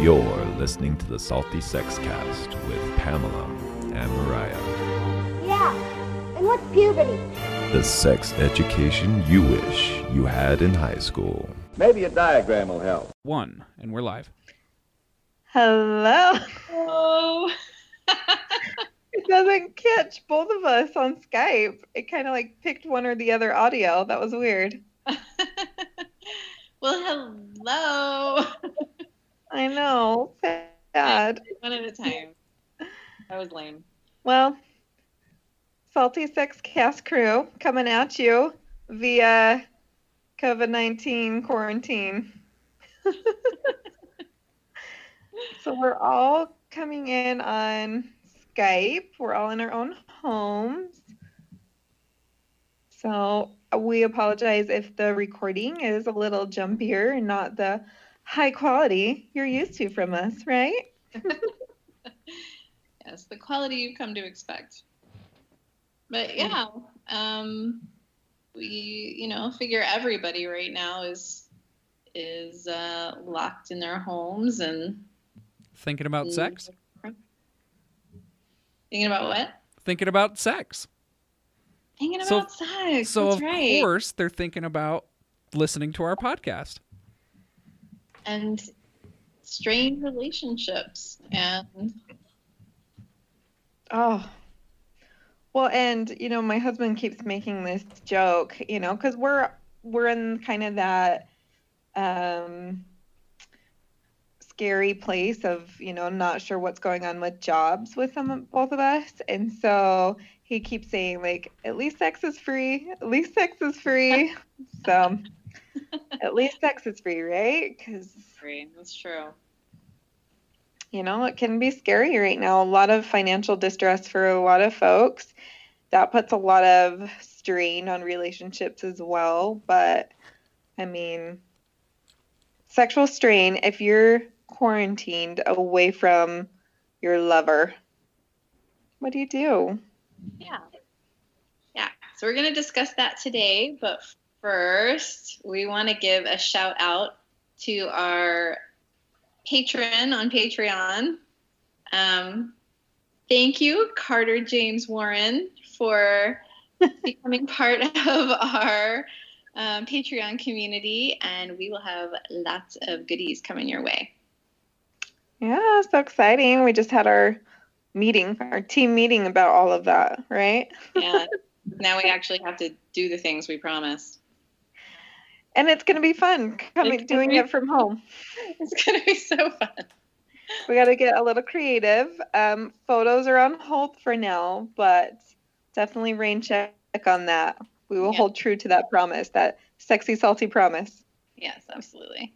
You're listening to the Salty Sex Cast with Pamela and Mariah. Yeah. And what's puberty? The sex education you wish you had in high school. Maybe a diagram will help. One, and we're live. Hello. Oh. It doesn't catch both of us on Skype. It kind of like picked one or the other audio. That was weird. well, hello. I know. Sad. One at a time. That was lame. Well, Salty Sex Cast crew coming at you via COVID 19 quarantine. so we're all coming in on Skype. We're all in our own homes. So we apologize if the recording is a little jumpier and not the high quality you're used to from us, right? Yes, the quality you've come to expect. But yeah, um, we you know figure everybody right now is is uh, locked in their homes and Thinking about Mm. sex? thinking about what? Thinking about sex. Thinking So- about sex. So, That's of right. course, they're thinking about listening to our podcast. And strained relationships and Oh. Well, and you know, my husband keeps making this joke, you know, because we're we're in kind of that um scary place of, you know, not sure what's going on with jobs with some both of us. And so he keeps saying like, at least sex is free. At least sex is free. so at least sex is free, right? Because free. That's true. you know, it can be scary right now. A lot of financial distress for a lot of folks. That puts a lot of strain on relationships as well. But I mean, sexual strain, if you're quarantined away from your lover, what do you do? Yeah. Yeah. So we're going to discuss that today. But first, we want to give a shout out to our patron on Patreon. Um, thank you, Carter James Warren, for becoming part of our um, Patreon community. And we will have lots of goodies coming your way. Yeah, so exciting. We just had our meeting, our team meeting about all of that, right? yeah. now we actually have to do the things we promised. And it's going to be fun coming doing be it from home. It's going to be so fun. We got to get a little creative. Um, photos are on hold for now, but definitely rain check on that. We will Yeah. hold true to that promise, that sexy, salty promise. Yes, absolutely.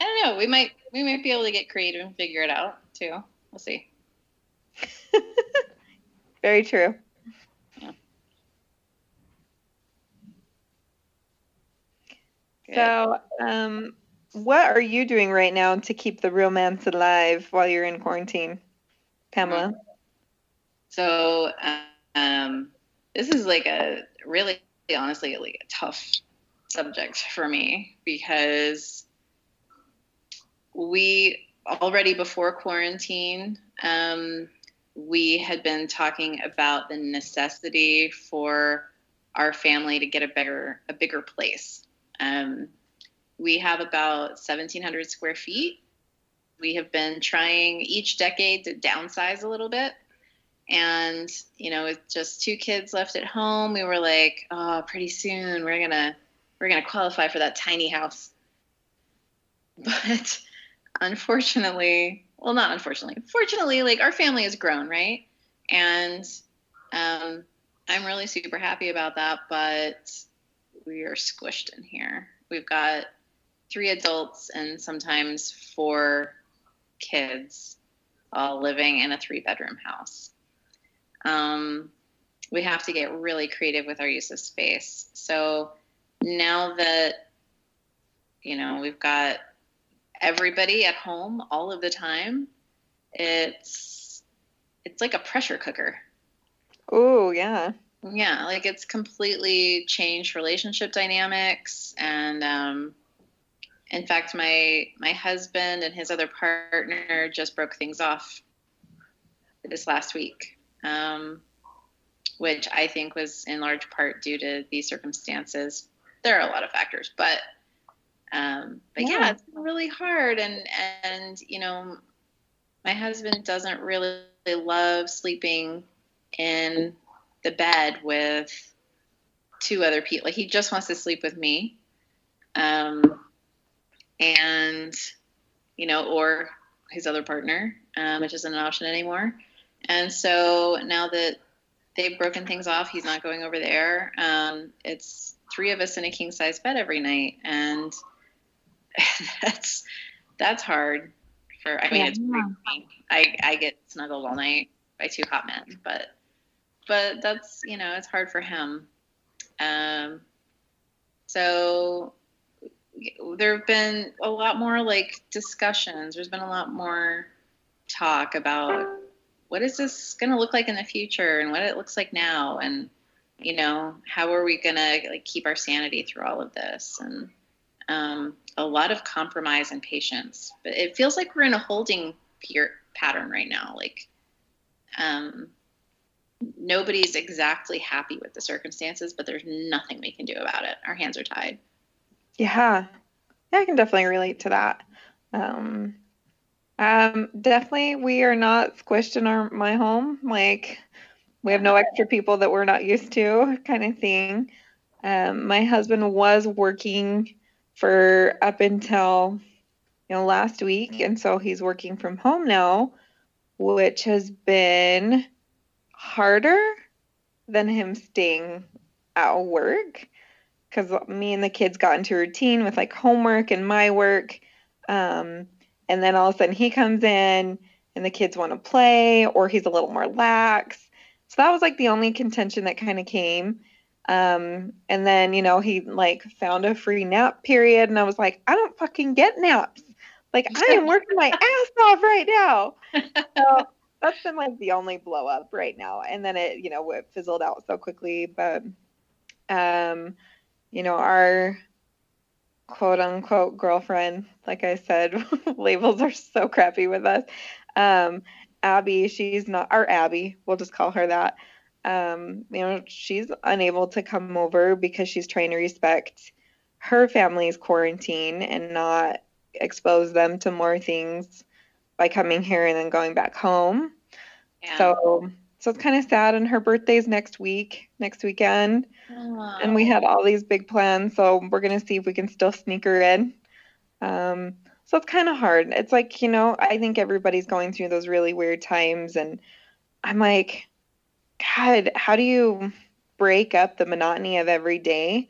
I don't know. We might we might be able to get creative and figure it out too. We'll see. Very true. So, um, what are you doing right now to keep the romance alive while you're in quarantine, Pamela? So um, this is like a really honestly like a tough subject for me because we already before quarantine um, we had been talking about the necessity for our family to get a bigger a bigger place. Um, we have about 1,700 square feet. We have been trying each decade to downsize a little bit. And you know with just two kids left at home we were like oh pretty soon we're gonna we're gonna qualify for that tiny house. But unfortunately well not unfortunately fortunately like our family has grown right? And um, i'm really super happy about that but we are squished in here we've got three adults and sometimes four kids all living in a three bedroom house um, we have to get really creative with our use of space. So now that, you know, we've got everybody at home all of the time, it's it's like a pressure cooker. Oh, yeah. Yeah, like it's completely changed relationship dynamics and um, in fact, my my husband and his other partner just broke things off this last week, um, which I think was in large part due to these circumstances. There are a lot of factors, but um, but yeah. Yeah. it's been really hard, and and you know, my husband doesn't really love sleeping in the bed with two other people. Like he just wants to sleep with me. Um, and you know, or his other partner, um, which isn't an option anymore. And so now that they've broken things off, he's not going over there. Um, it's three of us in a king size bed every night, and that's that's hard. For I mean, Yeah. it's funny. I I get snuggled all night by two hot men, but but that's you know it's hard for him. Um, so there have been a lot more like discussions. There's been a lot more talk about what is this going to look like in the future and what it looks like now, and you know how are we going to like keep our sanity through all of this, and um, a lot of compromise and patience. But it feels like we're in a holding peer pattern right now. Like um, nobody's exactly happy with the circumstances, but there's nothing we can do about it. Our hands are tied. Yeah. Yeah, I can definitely relate to that. Um, um, definitely we are not squished in our my home. Like we have no extra people that we're not used to, kind of thing. Um, my husband was working for up until you know last week, and so he's working from home now, which has been harder than him staying at work because me and the kids got into routine with like homework and my work. Um, and then all of a sudden he comes in and the kids want to play or he's a little more lax. So that was like the only contention that kind of came. Um, and then, you know, he like found a free nap period and I was like, I don't fucking get naps. Like I am working my ass off right now. So that's been like the only blow up right now. And then it, you know, it fizzled out so quickly. But um, you know, our quote unquote girlfriend, like I said, labels are so crappy with us. Um, Abby, she's not our Abby, we'll just call her that. Um, you know, she's unable to come over because she's trying to respect her family's quarantine and not expose them to more things by coming here and then going back home. Yeah. So so it's kind of sad and her birthday's next week, next weekend. And we had all these big plans so we're gonna see if we can still sneak her in. Um, so it's kind of hard. It's like you know i think everybody's going through those really weird times and i'm like god how do you break up the monotony of every day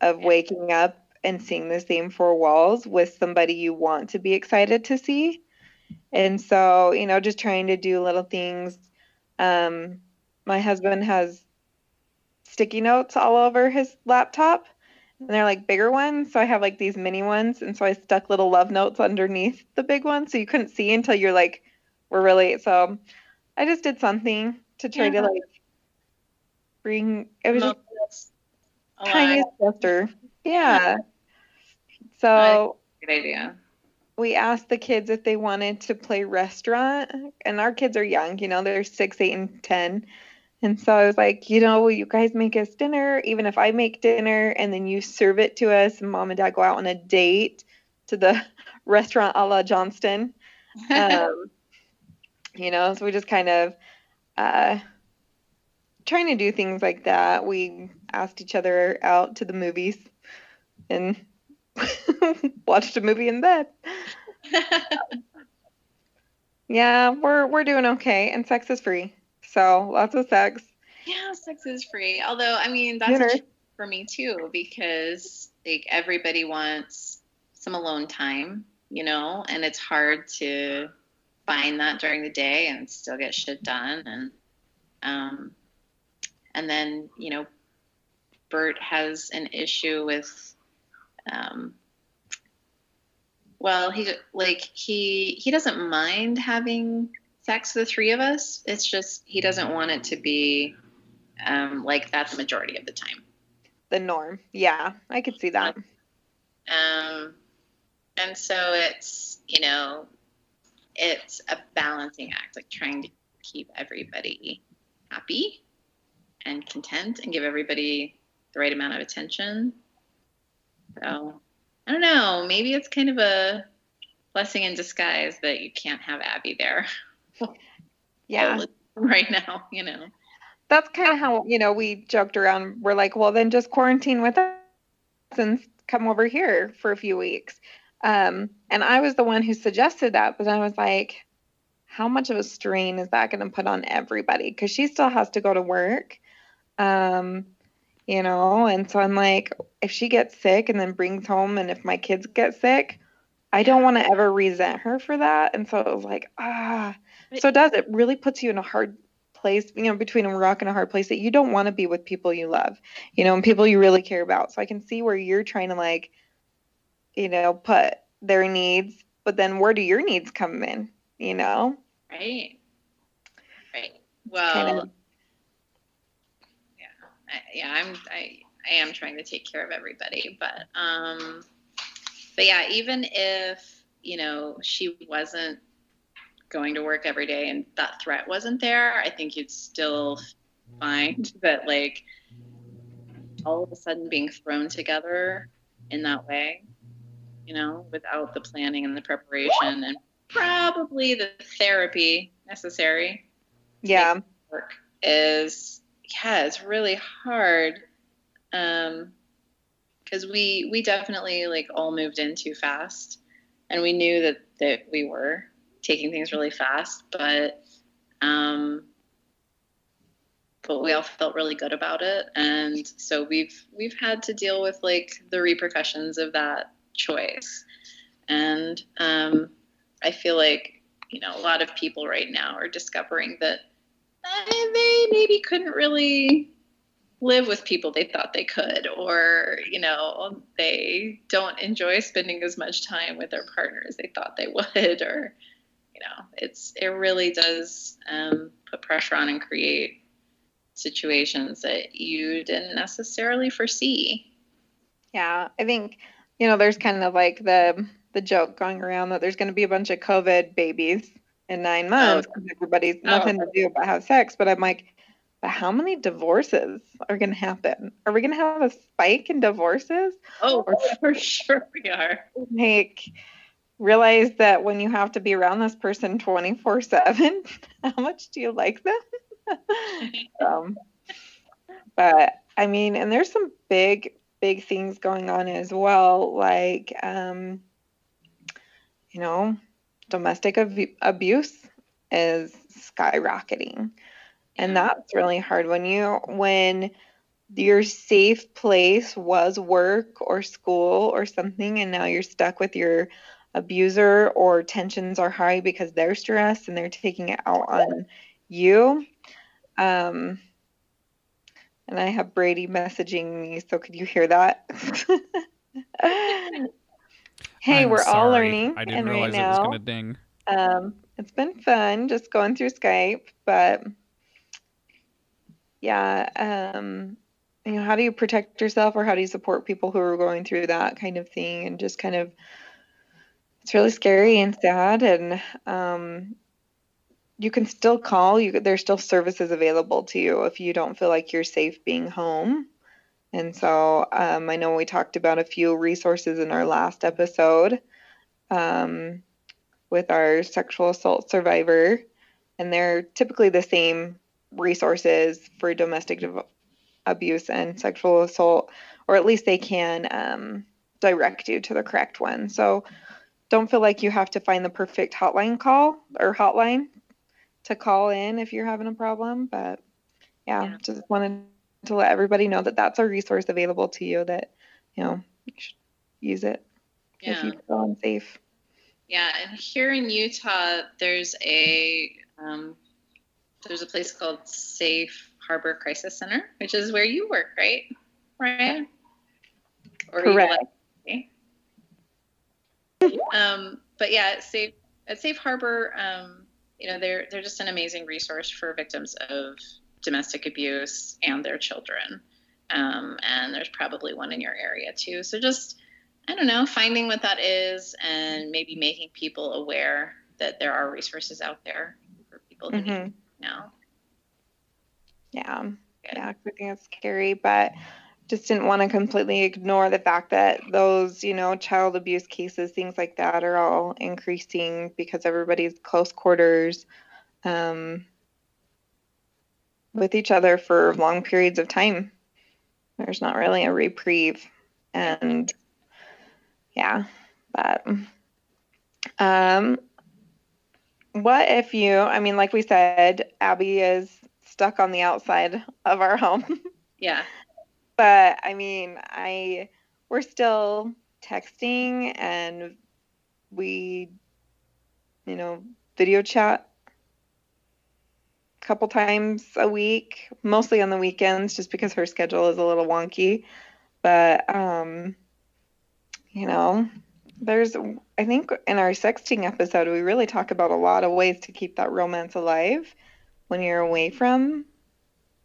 of waking up and seeing the same four walls with somebody you want to be excited to see and so you know just trying to do little things um, my husband has sticky notes all over his laptop and they're like bigger ones so i have like these mini ones and so i stuck little love notes underneath the big one so you couldn't see until you're like we're really so i just did something to try Yeah. to like bring it was just tiniest gesture yeah so Good idea. We asked the kids if they wanted to play restaurant and our kids are young you know they're six eight and ten. And so i was like you know will you guys make us dinner? Even if i make dinner and then you serve it to us and mom and dad go out on a date to the restaurant a la johnston. Um, you know so we just kind of uh, trying to do things like that. We asked each other out to the movies and watched a movie in bed. Yeah we're we're doing okay and sex is free. So lots of sex. Yeah, sex is free. Although, I mean, that's a for me too because like everybody wants some alone time, you know, and it's hard to find that during the day and still get shit done. And um, and then you know, Bert has an issue with um, well, he like he he doesn't mind having sex the three of us. It's just he doesn't want it to be um, like that the majority of the time. the norm yeah i could see that Um, and so it's you know it's a balancing act like trying to keep everybody happy and content and give everybody the right amount of attention so i don't know maybe it's kind of a blessing in disguise that you can't have abby there Yeah. right now you know That's kind of how, you know, we joked around. We're like, well, then just quarantine with us and come over here for a few weeks. Um, and I was the one who suggested that, but I was like, how much of a strain is that going to put on everybody? Because she still has to go to work. Um, you know, and so I'm like, if she gets sick and then brings home, and if my kids get sick, I don't want to ever resent her for that. And so it was like, ah. So it does. It really puts you in a hard place, you know, between a rock and a hard place that you don't want to be with people you love, you know, and people you really care about. So I can see where you're trying to like, you know, put their needs, but then where do your needs come in, you know? right right well Kind of. Yeah I, yeah i'm i i am trying to take care of everybody but um but yeah even if you know she wasn't going to work every day and that threat wasn't there i think you'd still find that like all of a sudden being thrown together in that way you know without the planning and the preparation and probably the therapy necessary Yeah. work is yeah it's really hard um because we we definitely like all moved in too fast and we knew that that we were taking things really fast but um but we all felt really good about it and so we've we've had to deal with like the repercussions of that choice. And um i feel like you know a lot of people right now are discovering that they maybe couldn't really live with people they thought they could or you know they don't enjoy spending as much time with their partner as they thought they would or you know it's it really does um, put pressure on and create situations that you didn't necessarily foresee Yeah. I think, you know, there's kind of like the the joke going around that there's going to be a bunch of COVID babies in nine months because everybody's nothing to do but have sex. But I'm like, but how many divorces are going to happen? Are we going to have a spike in divorces? oh for sure we are Like, realize that when you have to be around this person 24 7, how much do you like them? um, but I mean, and there's some big, big things going on as well, like, um, you know, domestic ab- abuse is skyrocketing. And that's really hard when you, when your safe place was work or school or something, and now you're stuck with your abuser or tensions are high because they're stressed and they're taking it out on you. Um, and I have Brady messaging me, so could you hear that? hey, I'm we're all learning, I didn't and right realize it was now, gonna ding. um, it's been fun just going through Skype, but yeah, um, you know, how do you protect yourself or how do you support people who are going through that kind of thing and just kind of it's really scary and sad and um, you can still call you there's still services available to you if you don't feel like you're safe being home and so um, i know we talked about a few resources in our last episode um, with our sexual assault survivor and they're typically the same resources for domestic abuse and sexual assault or at least they can um, direct you to the correct one so don't feel like you have to find the perfect hotline call or hotline to call in if you're having a problem. But yeah, Yeah. just wanted to let everybody know that that's a resource available to you that, you know, you should use it if yeah you feel unsafe. Yeah, and here in Utah, there's a um, there's a place called Safe Harbor Crisis Center, which is where you work, right? Right. Or you Correct. like- um, but yeah, at Safe at Safe Harbor, um, you know, they're they're just an amazing resource for victims of domestic abuse and their children. Um, and there's probably one in your area too. So just I don't know, finding what that is and maybe making people aware that there are resources out there for people who need Mhm. it now. Yeah. Good. Yeah, I think it's scary, but just didn't want to completely ignore the fact that those, you know, child abuse cases, things like that, are all increasing because everybody's close quarters um, with each other for long periods of time. There's not really a reprieve, and yeah, but um, what if you? I mean, like we said, Abby is stuck on the outside of our home. Yeah. but I mean, I we're still texting and we you know, video chat couple times a week, mostly on the weekends just because her schedule is a little wonky. But um you know, there's I think in our sexting episode we really talk about a lot of ways to keep that romance alive when you're away from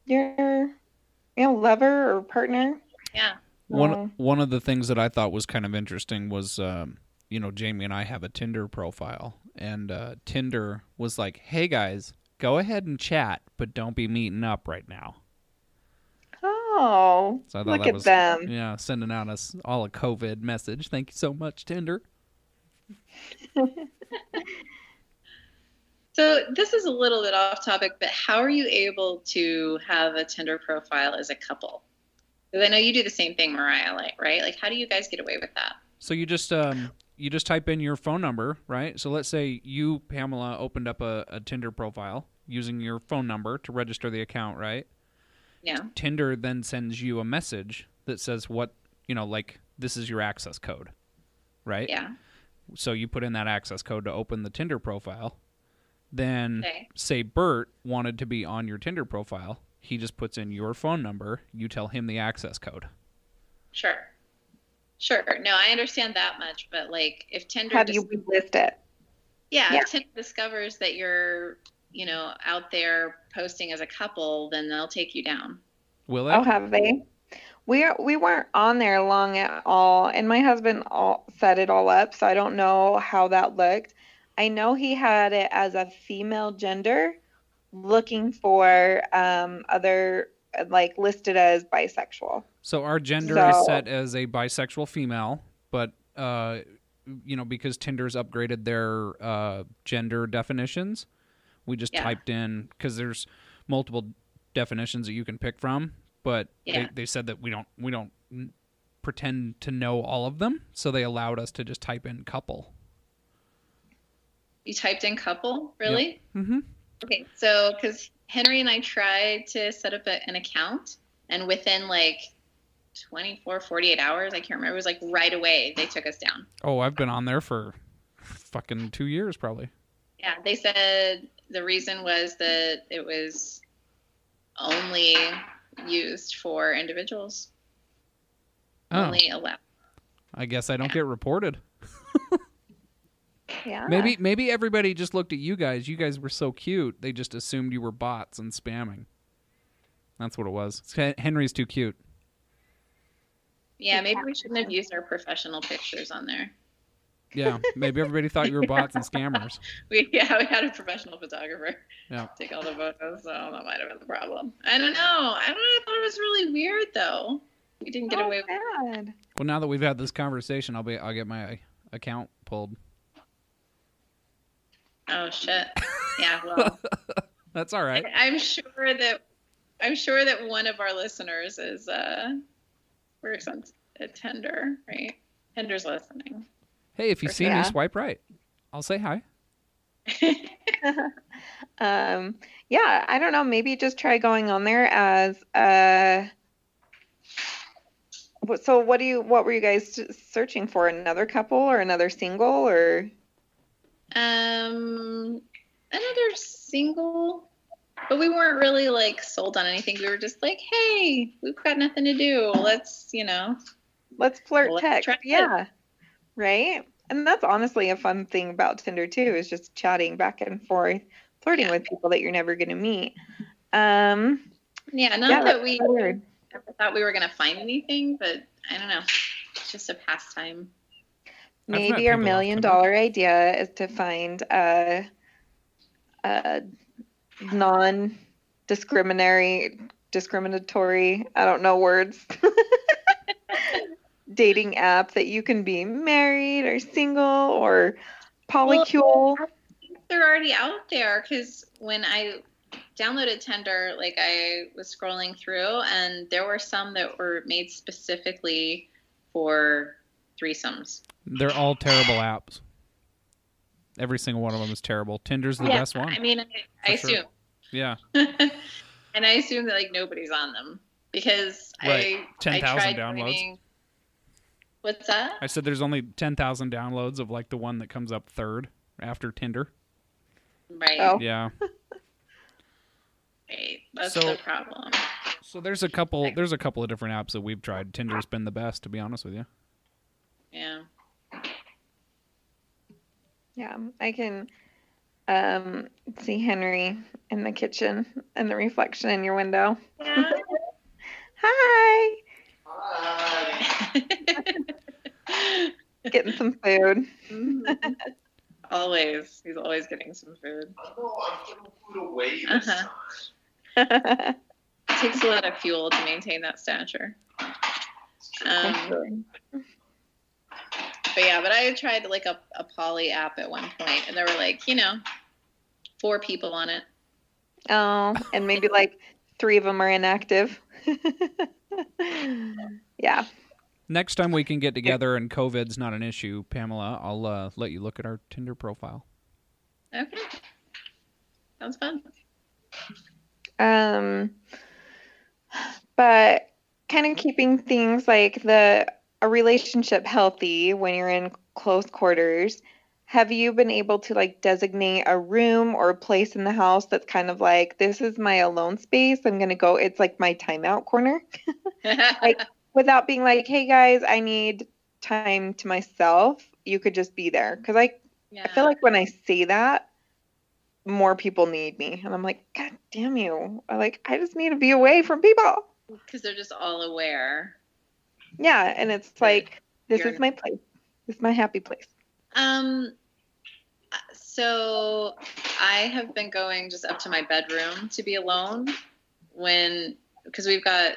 your you know lover or partner. Yeah. One Oh. one of the things that I thought was kind of interesting was, um, you know, Jamie and I have a Tinder profile, and uh, Tinder was like, "Hey guys, go ahead and chat, but don't be meeting up right now." Oh, So I thought look that at was them. yeah, sending out us all a COVID message. Thank you so much, Tinder. So this is a little bit off topic, but how are you able to have a Tinder profile as a couple? Because I know you do the same thing, Mariah, like, right? Like, how do you guys get away with that? So you just um you just type in your phone number, right? So let's say you Pamela opened up a, a Tinder profile using your phone number to register the account, right? Yeah. Tinder then sends you a message that says what you know, like this is your access code, right? Yeah. So you put in that access code to open the Tinder profile. Then Okay. say Bert wanted to be on your Tinder profile, he just puts in your phone number. You tell him the access code. Sure. Sure. No, I understand that much, but like, if Tinder, How do you dis- list it? yeah, yeah. Tinder discovers that you're, you know, out there posting as a couple, then they'll take you down. Will it? Oh, have they? We we weren't on there long at all, and my husband all set it all up, so I don't know how that looked. I know he had it as a female gender, looking for um, other like listed as bisexual. So our gender is set as a bisexual female, but uh, you know because Tinder's upgraded their uh, gender definitions, we just Yeah. typed in because there's multiple definitions that you can pick from, but Yeah. they, they said that we don't we don't pretend to know all of them, so they allowed us to just type in couple. You typed in couple, really? Mm-hmm. Okay, so because Henry and I tried to set up a, an account, and within like 24, 48 hours, I can't remember, it was like right away they took us down. Oh, I've been on there for fucking two years probably. Yeah, they said the reason was that it was only used for individuals, Oh, only allowed. I guess I don't get reported. Yeah. Maybe maybe everybody just looked at you guys. You guys were so cute. They just assumed you were bots and spamming. That's what it was. Henry's too cute. Yeah, maybe we shouldn't have used our professional pictures on there. Yeah, maybe everybody thought you were bots and scammers. We yeah, we had a professional photographer Yeah. take all the photos, so that might have been the problem. I don't know. I don't know. I thought it was really weird though. We didn't get Oh, away with it. Well, now that we've had this conversation, I'll be I'll get my account pulled. Oh shit. Yeah, well, That's all right. I'm sure that I'm sure that one of our listeners is uh works on a Tinder, right? Tinder's listening. Hey, if you see me, swipe right. I'll say hi. um, yeah, I don't know. Maybe just try going on there as uh. So what do you? What were you guys searching for? Another couple or another single or? Um another single but we weren't really like sold on anything. We were just like, hey, we've got nothing to do. Let's, you know, Let's flirt Let's text. try it. Yeah. Right. And that's honestly a fun thing about Tinder too, is just chatting back and forth, flirting with people that you're never gonna meet. Um yeah, not yeah, that we that's weird. thought we were gonna find anything, but I don't know. just a pastime. Maybe our million dollar idea is to find a, a non discriminatory discriminatory I don't know words dating app that you can be married or single or polycule. They're already out there because when I downloaded Tinder, like I was scrolling through, and there were some that were made specifically for threesomes. They're all terrible apps. Every single one of them is terrible. Tinder's the Yeah, best one. I mean, I, I For sure. assume. yeah. and I assume that like nobody's on them because Right. I 10,000 I tried downloads. Joining- What's that? I said there's only 10,000 downloads of like the one that comes up third after Tinder. Right. Oh. Yeah. Right. That's So- the problem. So there's a couple there's a couple of different apps that we've tried. Tinder's been the best to be honest with you. Yeah. Yeah, I can um, see Henry in the kitchen and the reflection in your window. Yeah. Hi, getting some food. always. He's always getting some food. No, I'm putting food away this this Uh-huh. time. It takes a lot of fuel to maintain that stature. Um, but yeah, but I tried like a, a poly app at one point, and there were like, you know, four people on it. oh, and maybe like three of them are inactive. yeah, Next time we can get together and COVID's not an issue, Pamela, I'll uh, let you look at our Tinder profile. Okay. Sounds fun. um, but kind of keeping things like the a relationship healthy when you're in close quarters. Have you been able to like designate a room or a place in the house that's kind of like this is my alone space? I'm gonna go. It's like my timeout corner. without being like, hey guys, I need time to myself, you could just be there. Because I, yeah. I feel like when I say that, more people need me. And I'm like, God damn you. I like, I just need to be away from people. because they're just all aware. Yeah. And it's like, this You're- is my place. This is my happy place. Um, so I have been going just up to my bedroom to be alone when because we've got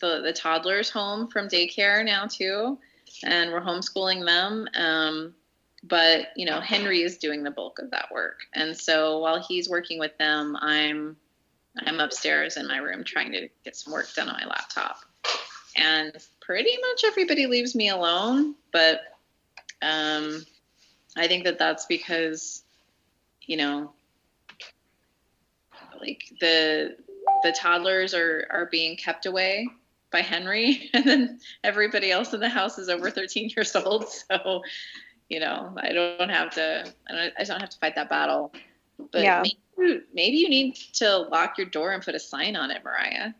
the the toddlers home from daycare now too, and we're homeschooling them. Um, but you know Henry is doing the bulk of that work, and so while he's working with them, I'm I'm upstairs in my room trying to get some work done on my laptop. And pretty much everybody leaves me alone, but um, I think that that's because, you know, like the the toddlers are are being kept away by Henry, and then everybody else in the house is over 13 years old. So, you know, I don't have to I don't, I don't have to fight that battle. But Yeah. maybe, you- maybe you need to lock your door and put a sign on it, Mariah.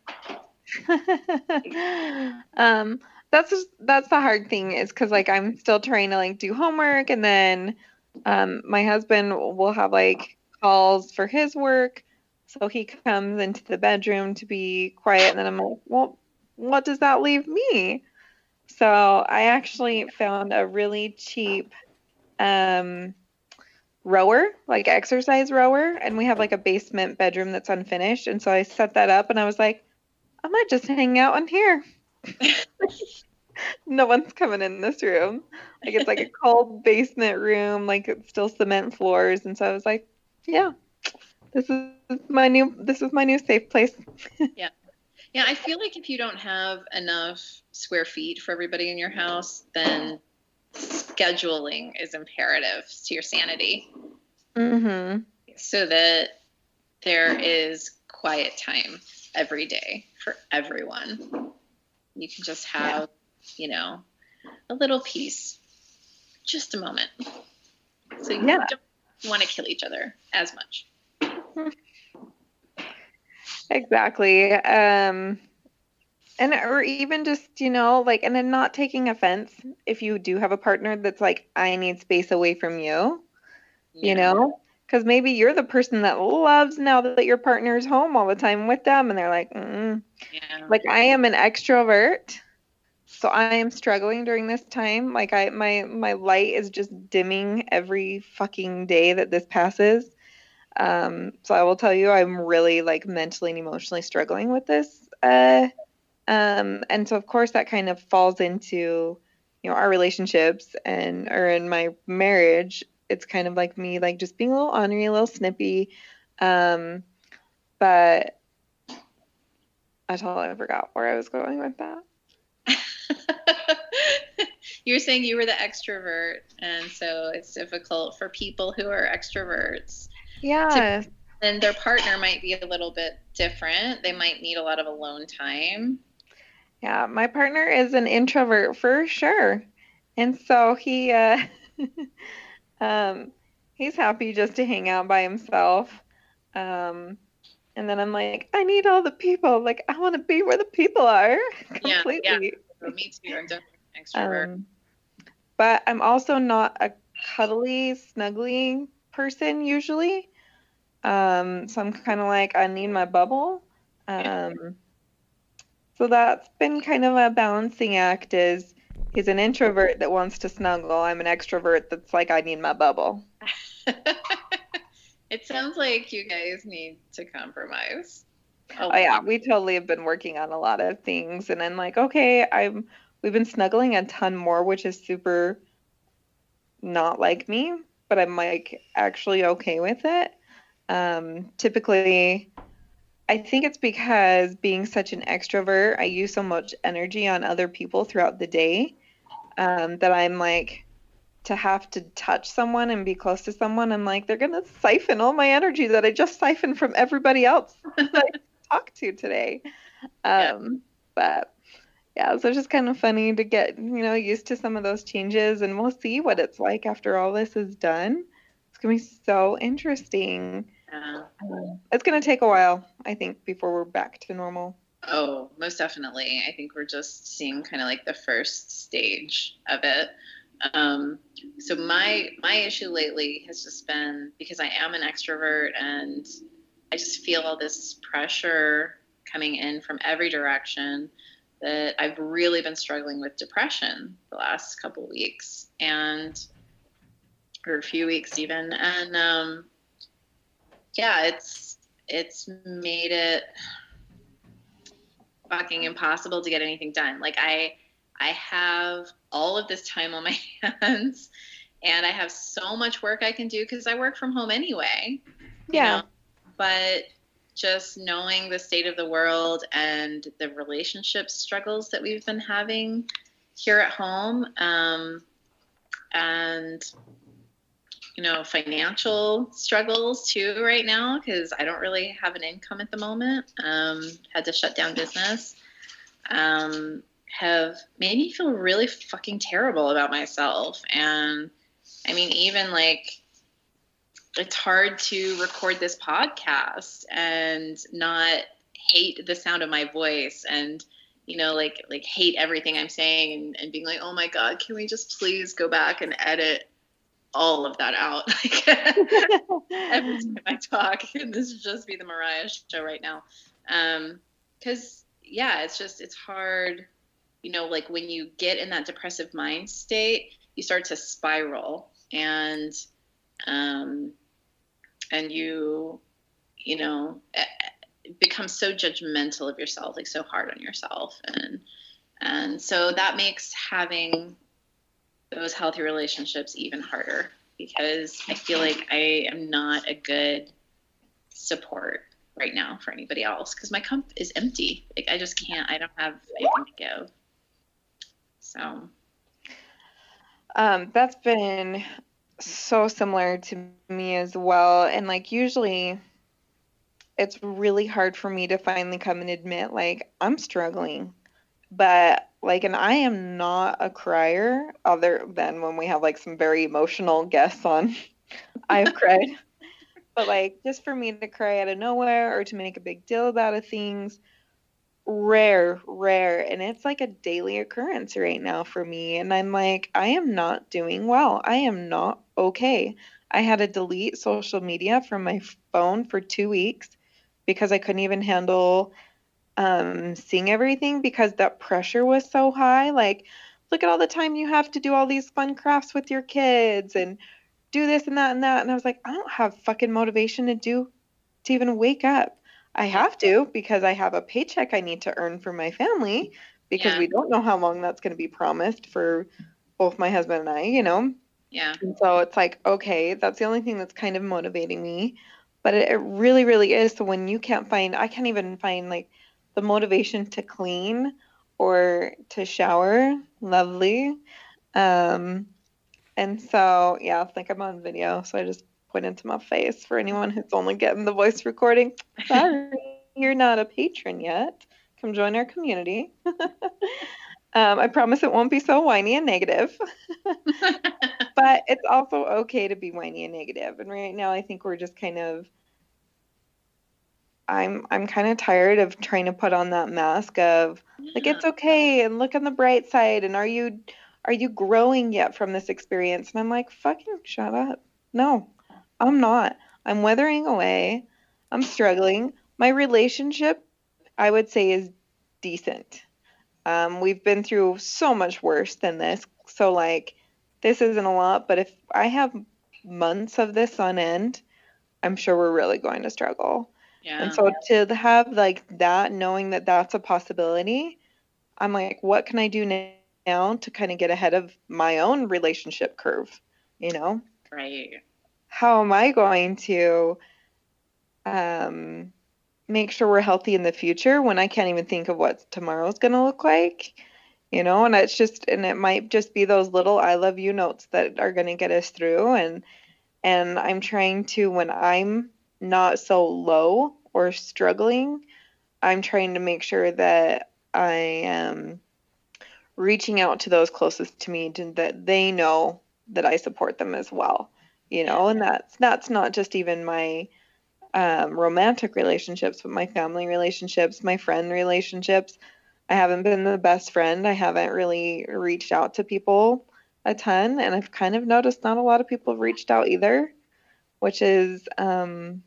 um that's just, that's the hard thing is because like i'm still trying to like do homework and then um my husband will have like calls for his work so he comes into the bedroom to be quiet and then i'm like well what does that leave me so i actually found a really cheap um rower like exercise rower and we have like a basement bedroom that's unfinished and so i set that up and i was like I might just hang out in here. no one's coming in this room. Like it's like a cold basement room, like it's still cement floors, and so I was like, yeah, this is my new this is my new safe place. Yeah, I feel like if you don't have enough square feet for everybody in your house, then scheduling is imperative to your sanity Mm-hmm. so that there is quiet time every day for everyone. You can just have, you know, a little peace, just a moment. So you Yeah. don't want to kill each other as much. Exactly. Um and or even just, you know, like and then not taking offense if you do have a partner that's like, I need space away from you. you know because maybe you're the person that loves now that your partner's home all the time with them and they're like mm. Yeah. like i am an extrovert so I am struggling during this time. Like I my my light is just dimming every fucking day that this passes. Um, so I will tell you, I'm really like mentally and emotionally struggling with this. Uh, um, and so of course that kind of falls into, you know, our relationships and or in my marriage. It's kind of like me, like just being a little ornery, a little snippy. Um, but I totally forgot where I was going with that. you were saying you were the extrovert, and so it's difficult for people who are extroverts. Yeah. And their partner might be a little bit different. They might need a lot of alone time. Yeah, my partner is an introvert for sure. And so he uh um he's happy just to hang out by himself. Um and then I'm like, I need all the people. Like I want to be where the people are. Completely. Yeah, yeah. me too. I'm definitely an extrovert. Um, but I'm also not a cuddly, snuggly person usually. Um, so I'm kind of like, I need my bubble. Um, so that's been kind of a balancing act. Is he's an introvert that wants to snuggle. I'm an extrovert that's like, I need my bubble. it sounds like you guys need to compromise. Oh yeah, we totally have been working on a lot of things, and I'm like, okay, I'm. We've been snuggling a ton more, which is super not like me, but I'm like actually okay with it. Um, typically, I think it's because being such an extrovert, I use so much energy on other people throughout the day um, that I'm like, to have to touch someone and be close to someone, I'm like, they're going to siphon all my energy that I just siphoned from everybody else that I talked to today. Um, yeah. But yeah, so it's just kind of funny to get, you know, used to some of those changes and we'll see what it's like after all this is done. It's going to be so interesting. Yeah. It's going to take a while, I think, before we're back to normal. Oh, most definitely. I think we're just seeing kind of like the first stage of it. Um, so my my issue lately has just been because I am an extrovert and I just feel all this pressure coming in from every direction that I've really been struggling with depression the last couple weeks and or a few weeks even and um, yeah it's it's made it fucking impossible to get anything done like I I have all of this time on my hands and I have so much work I can do because I work from home anyway. Yeah. You know? But just knowing the state of the world and the relationship struggles that we've been having here at home um, and you know financial struggles too right now because i don't really have an income at the moment um, had to shut down business um, have made me feel really fucking terrible about myself. And I mean, even like, it's hard to record this podcast and not hate the sound of my voice and you know like like hate everything i'm saying and, and being like oh my god can we just please go back and edit all of that out every time i talk this would just be the mariah show right now um because yeah it's just it's hard you know, like when you get in that depressive mind state, you start to spiral and, um, and you, you know, become so judgmental of yourself, like so hard on yourself. And, and so that makes having those healthy relationships even harder because I feel like I am not a good support right now for anybody else because my cup is empty. Like I just can't. I don't have anything to give. So um, that's been so similar to me as well. And like usually it's really hard for me to finally come and admit like I'm struggling. But like and I am not a crier other than when we have like some very emotional guests on. I've cried. But like just for me to cry out of nowhere or to make a big deal about a things rare, rare. And it's like a daily occurrence right now for me. And I'm like, I am not doing well. I am not okay. I had to delete social media from my phone for two weeks because I couldn't even handle um, seeing everything because that pressure was so high. Like, look at all the time you have to do all these fun crafts with your kids and do this and that and that. And I was like, I don't have fucking motivation to do to even wake up. I have to because I have a paycheck I need to earn for my family because Yeah. we don't know how long that's going to be promised for both my husband and I, you know. Yeah. And so it's like, okay, that's the only thing that's kind of motivating me. But it, it really, really is. So when you can't find, I can't even find like the motivation to clean or to shower, lovely. Um, and so, yeah, I think I'm on video. So I just point into my face for anyone who's only getting the voice recording. Sorry, you're not a patron yet. Come join our community. um, I promise it won't be so whiny and negative but it's also okay to be whiny and negative. And right now, I think we're just kind of. I'm I'm kind of tired of trying to put on that mask of like it's okay and look on the bright side and are you are you growing yet from this experience? And I'm like fucking shut up. No, I'm not. I'm weathering away. I'm struggling. My relationship, I would say, is decent. Um, we've been through so much worse than this. So like this isn't a lot, but if I have months of this on end, I'm sure we're really going to struggle. Yeah. And so to have like that, knowing that that's a possibility, I'm like, what can I do now to kind of get ahead of my own relationship curve? You know, right. how am I going to um, make sure we're healthy in the future when I can't even think of what tomorrow's going to look like? You know, and it's just, and it might just be those little "I love you" notes that are going to get us through. And and I'm trying to, when I'm not so low or struggling, I'm trying to make sure that I am reaching out to those closest to me to, that they know that I support them as well. You know, and that's that's not just even my um, romantic relationships, but my family relationships, my friend relationships. I haven't been the best friend. I haven't really reached out to people a ton, and I've kind of noticed not a lot of people have reached out either, which is um,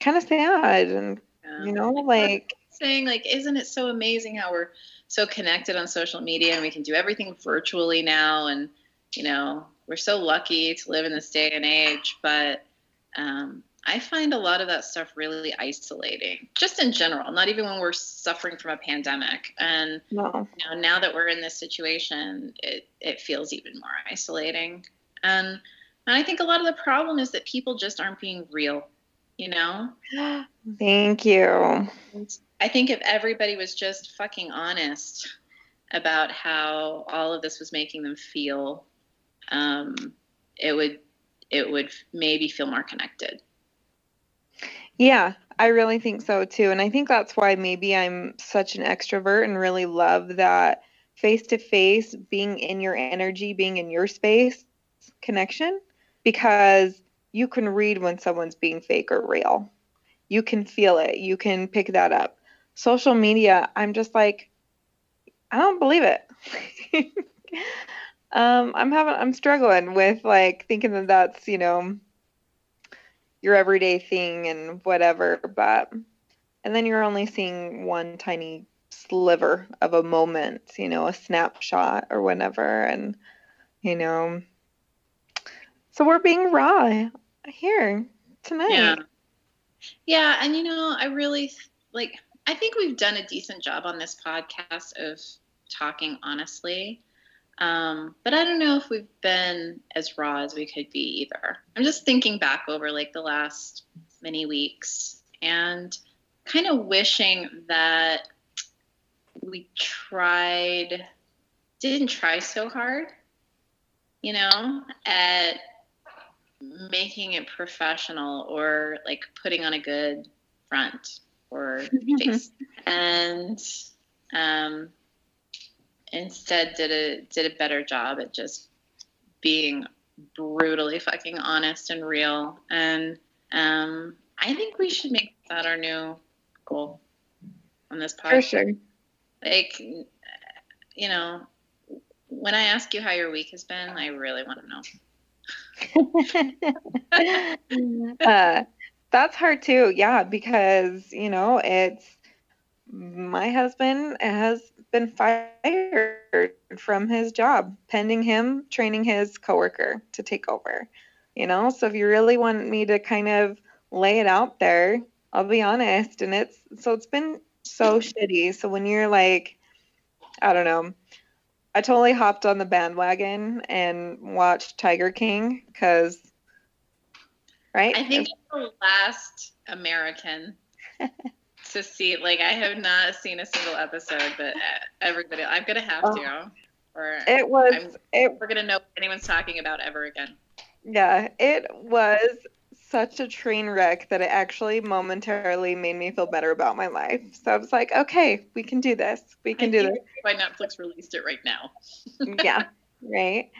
kind of sad. And Yeah. you know, like saying like isn't it so amazing how we're so connected on social media and we can do everything virtually now and you know we're so lucky to live in this day and age but um, i find a lot of that stuff really isolating just in general not even when we're suffering from a pandemic and no, you know, now that we're in this situation it, it feels even more isolating and and i think a lot of the problem is that people just aren't being real you know thank you. I think if everybody was just fucking honest about how all of this was making them feel, um, it would it would maybe feel more connected. Yeah, I really think so too. And I think that's why maybe I'm such an extrovert and really love that face to face, being in your energy, being in your space connection, because you can read when someone's being fake or real. You can feel it, you can pick that up. Social media, I'm just like, I don't believe it. um, I'm having, I'm struggling with like thinking that that's, you know, your everyday thing and whatever but and then you're only seeing one tiny sliver of a moment you know a snapshot or whatever and you know so we're being raw here tonight Yeah. Yeah, and you know, I really like I think we've done a decent job on this podcast of talking honestly. Um, but I don't know if we've been as raw as we could be either. I'm just thinking back over like the last many weeks and kind of wishing that we tried didn't try so hard, you know, at making it professional or like putting on a good front or face. And um, instead did a did a better job at just being brutally fucking honest and real. And um, i think we should make that our new goal on this podcast. for sure. Like you know when i ask you how your week has been i really want to know uh, that's hard too yeah because you know it's my husband has been fired from his job pending him training his coworker to take over. You know, so if you really want me to kind of lay it out there, I'll be honest. And it's so it's been so shitty. So when you're like, I don't know, I totally hopped on the bandwagon and watched Tiger King because, right? I think I'm the last American to see. Like, I have not seen a single episode, but everybody, I'm gonna have Oh. to, or it was I'm- it we're gonna know what anyone's talking about ever again. Yeah, it was such a train wreck that it actually momentarily made me feel better about my life. So I was like, okay, we can do this. We can I do this. Why Netflix released it right now? yeah, right.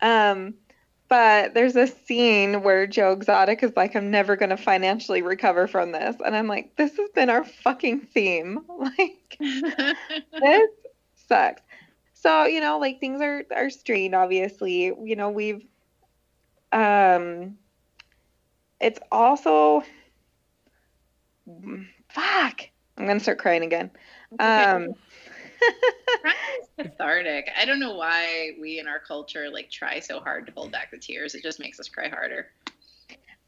Um, but there's a scene where Joe Exotic is like, I'm never going to financially recover from this. And I'm like, this has been our fucking theme. Like, this sucks. So, you know, like things are are strained obviously. You know, we've um it's also fuck. I'm going to start crying again. Um cathartic. I don't know why we in our culture like try so hard to hold back the tears. It just makes us cry harder.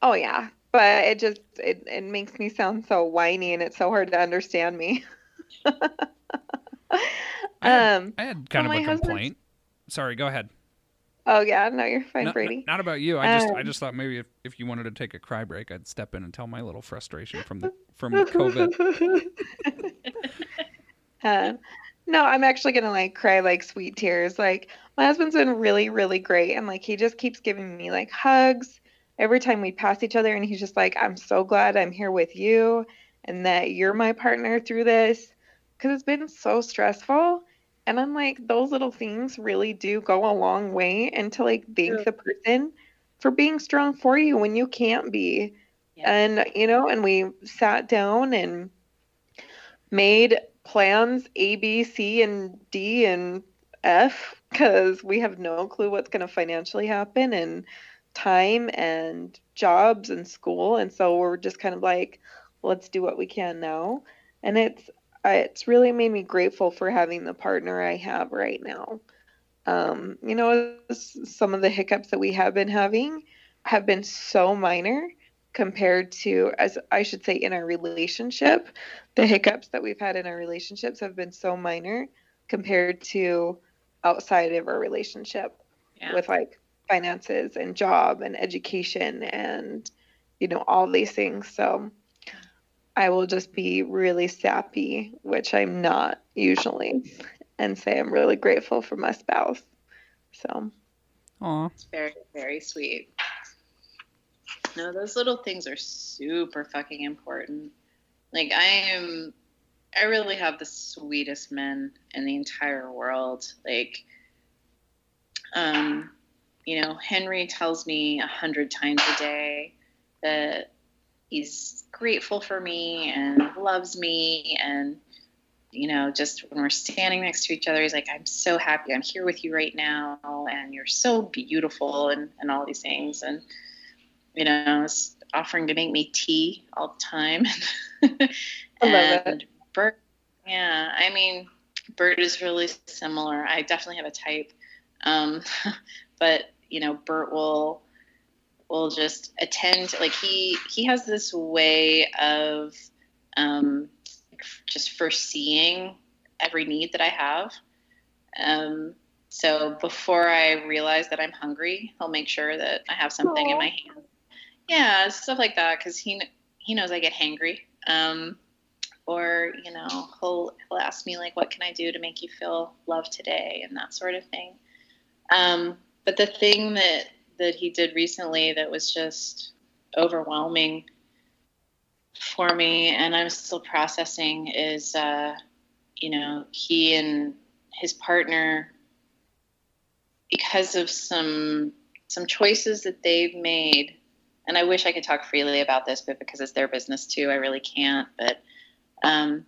oh yeah, but it just it it makes me sound so whiny and it's so hard to understand me. I had- um I had kind Well, of a complaint. Sorry, go ahead. Oh yeah, no you're fine, No- Brady. not about you. I just I Um, just thought maybe if, if you wanted to take a cry break, I'd step in and tell my little frustration from the from COVID. Um, no, I'm actually gonna like cry like sweet tears. Like my husband's been really, really great, and like he just keeps giving me like hugs every time we pass each other, and he's just like, "I'm so glad I'm here with you, and that you're my partner through this," because it's been so stressful. And I'm like, those little things really do go a long way, and to like thank True. the person for being strong for you when you can't be. Yeah. And you know, and we sat down and made plans A, B, C, and D, and F because we have no clue what's going to financially happen and time and jobs and school. And so we're just kind of like, let's do what we can now. And it's, I- it's really made me grateful for having the partner I have right now. Um, you know, some of the hiccups that we have been having have been so minor compared to, as I should say, in our relationship the hiccups that we've had in our relationships have been so minor compared to outside of our relationship Yeah. with like finances and job and education and you know all these things so i will just be really sappy which i'm not usually and say i'm really grateful for my spouse so Aw. It's very, very sweet. No, those little things are super fucking important. Like I am I really have the sweetest men in the entire world. Like um you know, Henry tells me a hundred times a day that he's grateful for me and loves me and you know, just when we're standing next to each other, he's like, I'm so happy I'm here with you right now, and you're so beautiful, and, and all these things. And, you know, is offering to make me tea all the time. I love and Bert, yeah, I mean, Bert is really similar. I definitely have a type. Um, but, you know, Bert will will just attend like he he has this way of um, just foreseeing every need that I have. Um, so before I realize that I'm hungry, he'll make sure that I have something in my hand. Yeah, stuff like that because he he knows I get hangry. Um, or you know he'll he'll ask me like, what can I do to make you feel loved today and that sort of thing. Um, but the thing that that he did recently that was just overwhelming for me and i'm still processing is uh, you know he and his partner because of some some choices that they've made and i wish i could talk freely about this but because it's their business too i really can't but um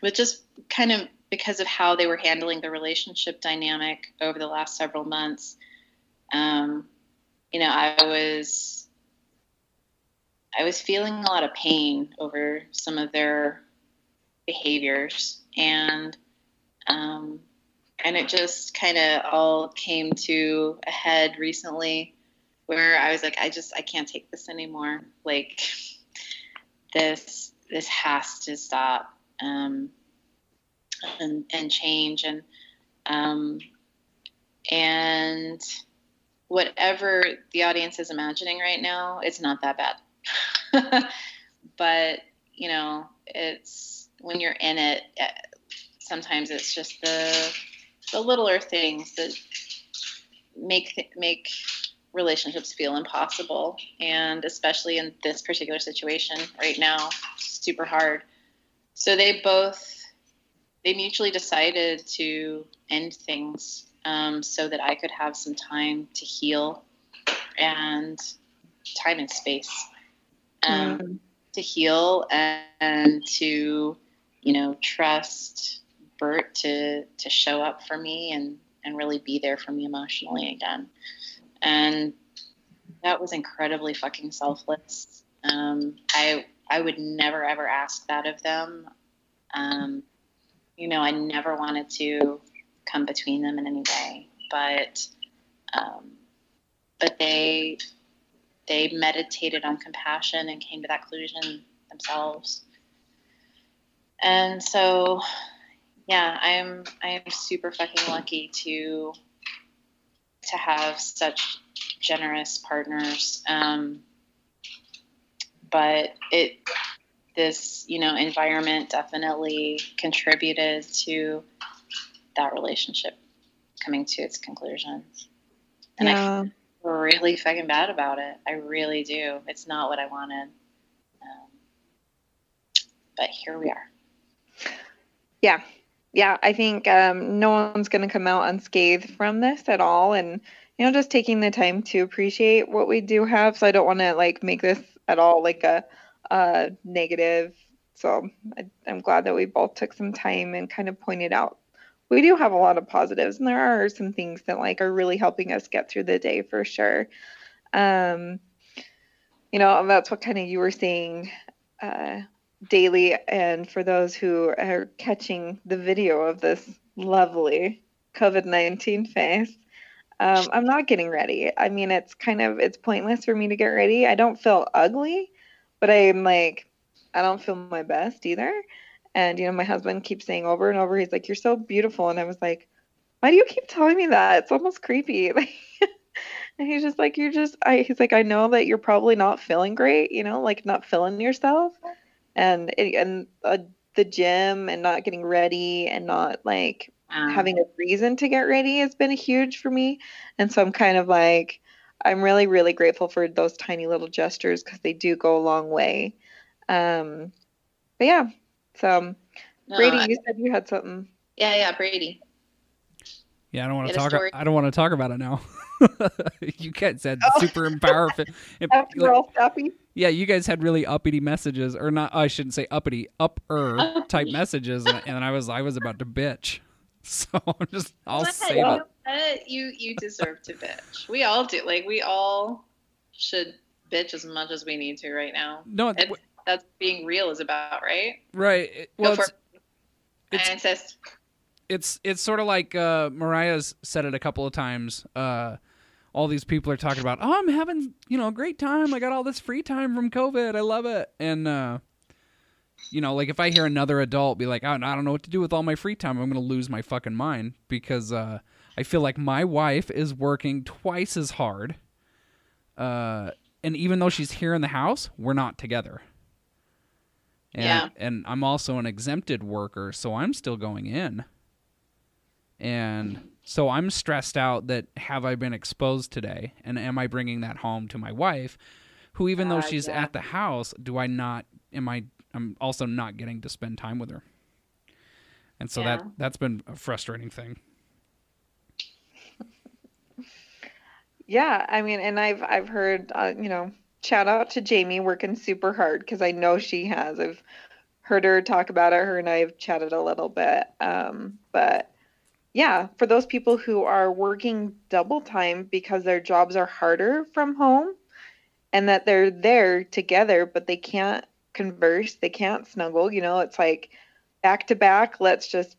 but just kind of because of how they were handling the relationship dynamic over the last several months um you know i was I was feeling a lot of pain over some of their behaviors and um, and it just kind of all came to a head recently where I was like, I just I can't take this anymore. Like this this has to stop um, and and change and um, and whatever the audience is imagining right now, it's not that bad. but you know, it's when you're in it. eh, Sometimes it's just the the littler things that make make relationships feel impossible and especially in this particular situation right now super hard so they both they mutually decided to end things um, so that i could have some time to heal and time and space um, to heal and, and to you know trust bert to to show up for me and and really be there for me emotionally again and that was incredibly fucking selfless. Um, I I would never ever ask that of them. Um, you know, I never wanted to come between them in any way, but um, but they they meditated on compassion and came to that conclusion themselves. And so, yeah, I'm I am super fucking lucky to to have such generous partners. Um, but it this you know environment definitely contributed to that relationship coming to its conclusions. And I yeah. feel really fucking bad about it. I really do. It's not what I wanted. Um, but here we are. yeah yeah i think um, no one's going to come out unscathed from this at all and you know just taking the time to appreciate what we do have so i don't want to like make this at all like a, a negative so I, i'm glad that we both took some time and kind of pointed out we do have a lot of positives and there are some things that like are really helping us get through the day for sure. Um you know and that's what kind of you were saying uh daily and for those who are catching the video of this lovely covid-19 face um, i'm not getting ready. I mean it's kind of it's pointless for me to get ready. I don't feel ugly but i'm like i don't feel my best either and you know my husband keeps saying over and over he's like you're so beautiful. And i was like why do you keep telling me that? It's almost creepy. Like and he's just like you're just i he's like i know that you're probably not feeling great you know like not feeling yourself. And and uh, the gym and not getting ready and not like Um, having a reason to get ready has been huge for me. And so i'm kind of like i'm really really grateful for those tiny little gestures because they do go a long way. Um but yeah so no, brady I- you said you had something yeah, yeah, Brady. Yeah, I don't want to talk. I don't want to talk about it now. you guys had Oh. super empowerful. after all happy yeah, you guys had really uppity messages, or not? I shouldn't say uppity, upper type messages, and, and I was I was about to bitch. So I'm just I'll What? save You it. know? You you deserve to bitch. We all do. Like we all should bitch as much as we need to right now. No, It's, that's being real is about, right? right. Go Well, for it's, it. it's- I insist. it's it's sort of like uh, Mariah's said it a couple of times. Uh, all these people are talking about, oh, I'm having you know a great time. I got all this free time from COVID. I love it. And uh, you know, like if I hear another adult be like, oh, I don't know what to do with all my free time, I'm gonna lose my fucking mind because uh, I feel like my wife is working twice as hard. Uh, and even though she's here in the house, we're not together. And, Yeah. and I'm also an exempted worker, so I'm still going in. And so I'm stressed out that have I been exposed today? And am I bringing that home to my wife, who, even though Uh, she's yeah. at the house, do I not, am I, I'm also not getting to spend time with her. And so Yeah. that, that's been a frustrating thing. Yeah, I mean, and I've I've heard uh, you know, shout out to Jamie working super hard because I know she has. I've heard her talk about it. Her and I have chatted a little bit. Um, but yeah, for those people who are working double time because their jobs are harder from home and that they're there together but they can't converse, they can't snuggle, you know, it's like back to back. Let's just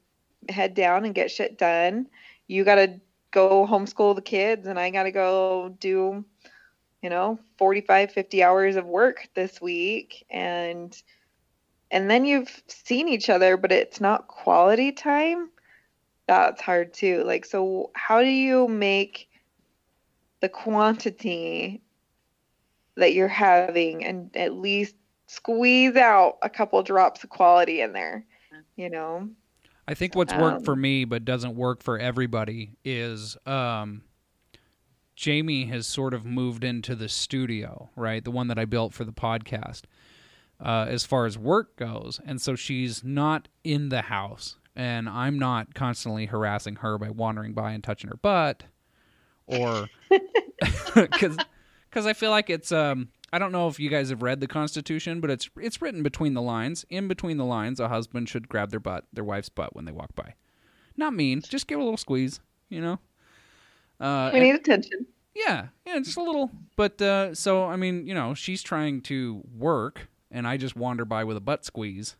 head down and get shit done. You got to go homeschool the kids, and I got to go do, you know, 45, 50 hours of work this week. And, and then you've seen each other, but it's not quality time. That's hard too. Like, so how do you make the quantity that you're having and at least squeeze out a couple drops of quality in there, you know? I think what's worked for Um, me but doesn't work for everybody is um, Jamie has sort of moved into the studio, right? The one that I built for the podcast, uh, as far as work goes. And so she's not in the house, and I'm not constantly harassing her by wandering by and touching her butt or because because I feel like it's um I don't know if you guys have read the Constitution, but it's it's written between the lines. In between the lines, a husband should grab their butt, their wife's butt when they walk by. Not mean, just give a little squeeze, you know. Uh, We and- need attention. yeah, yeah, just a little. But uh, so I mean, you know, she's trying to work, and I just wander by with a butt squeeze,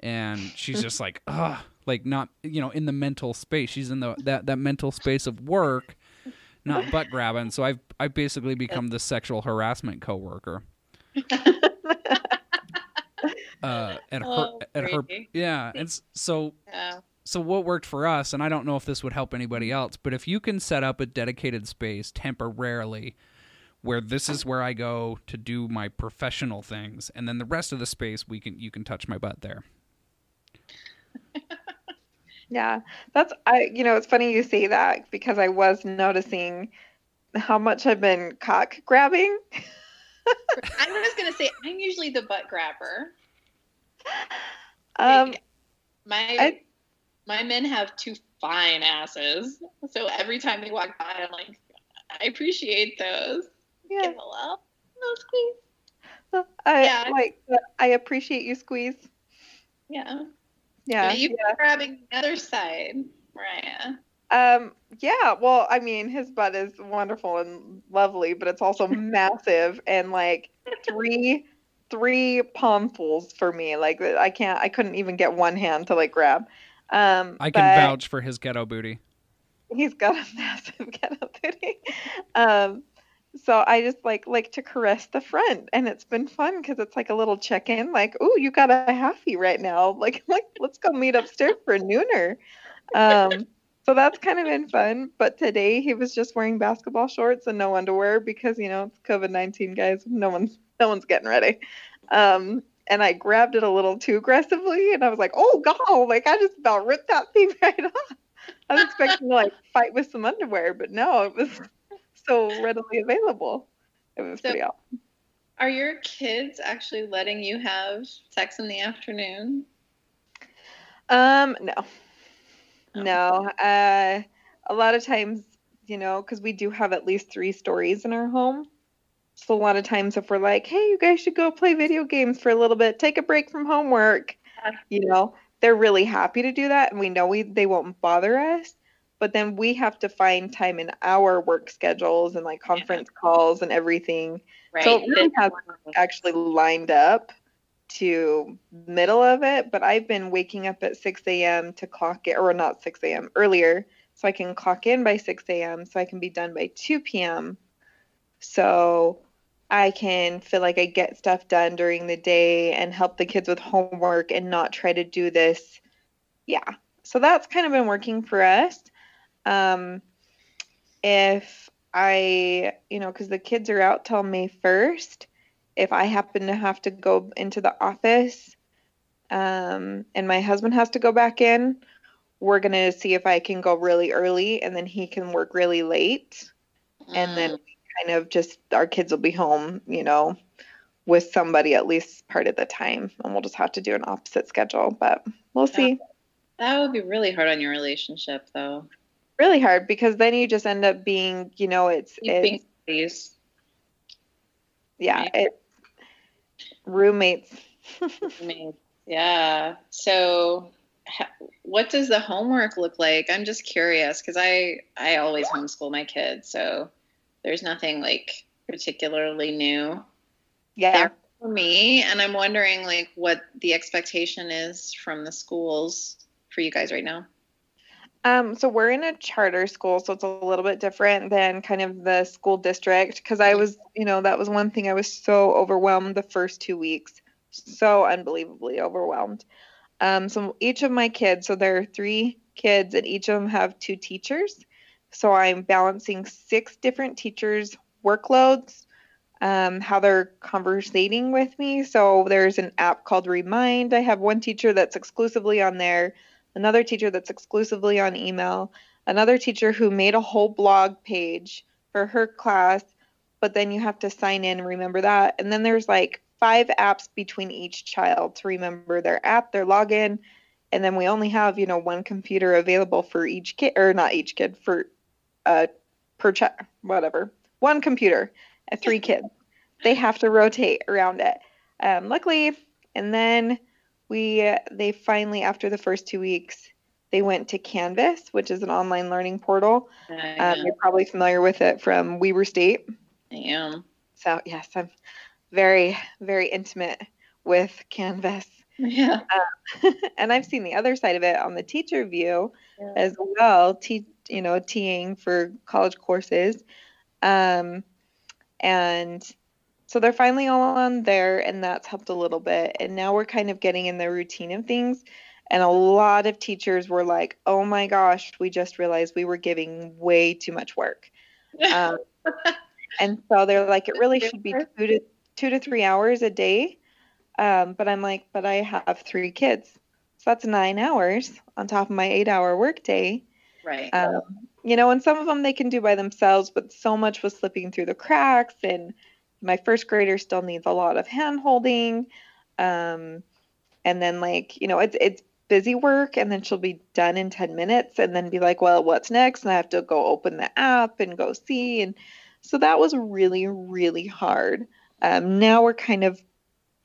and she's just like, ugh, like not, you know, in the mental space. She's in the that that mental space of work, not butt grabbing. So I've I've basically become the sexual harassment coworker. uh, at her Oh, at her yeah, and so Yeah. So what worked for us and i don't know if this would help anybody else but if you can set up a dedicated space temporarily where this is where i go to do my professional things and then the rest of the space we can you can touch my butt there Yeah, that's I. You know, it's funny you say that because I was noticing how much I've been cock grabbing. I'm just gonna say I'm usually the butt grabber. Um, my I- my men have two fine asses, so every time they walk by, I'm like, I appreciate those. yeah, Give a little, little squeeze. I yeah. like. I appreciate you, squeeze. Yeah. Yeah, you yeah. grabbing the other side, Mariah. Um, yeah, well, I mean, his butt is wonderful and lovely, but it's also massive and like three three palmfuls for me. Like I can't I couldn't even get one hand to like grab. Um i can vouch for his ghetto booty he's got a massive ghetto booty. Um so I just like like to caress the front and it's been fun because it's like a little check-in like, "Ooh, you got a halfie right now." Like like let's go meet upstairs for a nooner. Um so that's kind of been fun. But today he was just wearing basketball shorts and no underwear because you know it's COVID nineteen, guys. No one's no one's getting ready. Um, and I grabbed it a little too aggressively, and I was like, "Oh God!" Like I just about ripped that thing right off. I was expecting to like fight with some underwear, but no, it was so readily available. It was So- pretty awesome. Are your kids actually letting you have sex in the afternoon? Um, no. Oh. No. Uh, a lot of times, you know, because we do have at least three stories in our home. So a lot of times, if we're like, "Hey, you guys should go play video games for a little bit, take a break from homework," you know, they're really happy to do that, and we know we they won't bother us. But then we have to find time in our work schedules and like conference calls and everything Right. So it really has actually lined up to middle of it, but I've been waking up at 6 a.m. to clock it, or not 6 a.m. earlier, so I can clock in by 6 a.m. so I can be done by 2 p.m. So I can feel like I get stuff done during the day and help the kids with homework and not try to do this. Yeah. So that's kind of been working for us. Um, if I, you know, because the kids are out till May 1st. If I happen to have to go into the office um, and my husband has to go back in, we're going to see if I can go really early and then he can work really late. And then kind of just our kids will be home, you know, with somebody at least part of the time. And we'll just have to do an opposite schedule, but we'll see. that would be really hard on your relationship, though. Really hard because then you just end up being, you know, it's, it's yeah, Right. it, roommates. roommates. Yeah. So, what does the homework look like? I'm just curious because I I always homeschool my kids, so there's nothing like particularly new. Yeah. for me, and I'm wondering like what the expectation is from the schools for you guys right now. Um, so we're in a charter school, so it's a little bit different than kind of the school district. Because I was, you know, that was one thing I was so overwhelmed the first two weeks, so unbelievably overwhelmed. Um, so each of my kids, so there are three kids, and each of them have two teachers. So I'm balancing six different teachers' workloads, um, how they're conversating with me. So there's an app called Remind. I have one teacher that's exclusively on there another teacher that's exclusively on email, another teacher who made a whole blog page for her class, but then you have to sign in, and remember that. And then there's like five apps between each child to remember their app, their login, and then we only have, you know, one computer available for each kid or not each kid for uh per child, whatever. One computer, uh, three kids. They have to rotate around it. Um, luckily, and then we they finally after the first two weeks they went to Canvas, which is an online learning portal. Um, you're probably familiar with it from Weber State. I am. So yes, I'm very very intimate with Canvas. Yeah. Um, and I've seen the other side of it on the teacher view Yeah. as well. Te- you know, teeing for college courses, um, and so they're finally all on there, and that's helped a little bit. And now we're kind of getting in the routine of things. And a lot of teachers were like, "Oh my gosh, we just realized we were giving way too much work." Um, and so they're like, "It really should be two to two to three hours a day." Um, but I'm like, "But I have three kids, so that's nine hours on top of my eight-hour workday." Right. Um, you know, and some of them they can do by themselves, but so much was slipping through the cracks. And my first grader still needs a lot of hand holding. Um, and then like, you know, it's it's busy work and then she'll be done in 10 minutes and then be like, well, what's next? And I have to go open the app and go see. And so that was really, really hard. Um, now we're kind of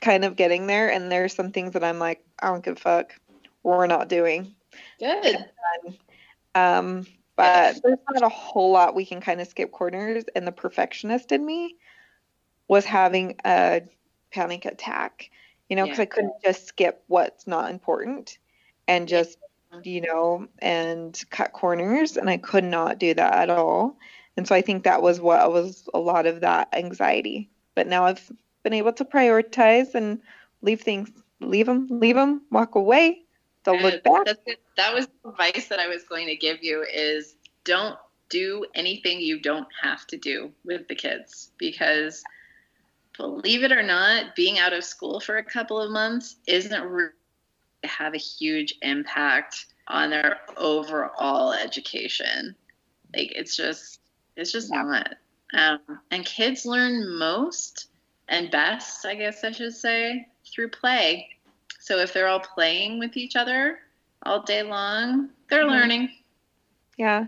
kind of getting there and there's some things that I'm like, I don't give a fuck. We're not doing. Good. Um, but there's not a whole lot we can kind of skip corners. And the perfectionist in me was having a panic attack, you know, because Yeah. I couldn't just skip what's not important and just, you know, and cut corners. And I could not do that at all. And so I think that was what was a lot of that anxiety. But now I've been able to prioritize and leave things, leave them, leave them, walk away. Don't look back. That was the advice that I was going to give you is don't do anything you don't have to do with the kids because believe it or not, being out of school for a couple of months isn't really to have a huge impact on their overall education. Like it's just it's just Yeah. not. Um, and kids learn most and best, I guess I should say, through play. So if they're all playing with each other all day long, they're Mhm. learning. Yeah,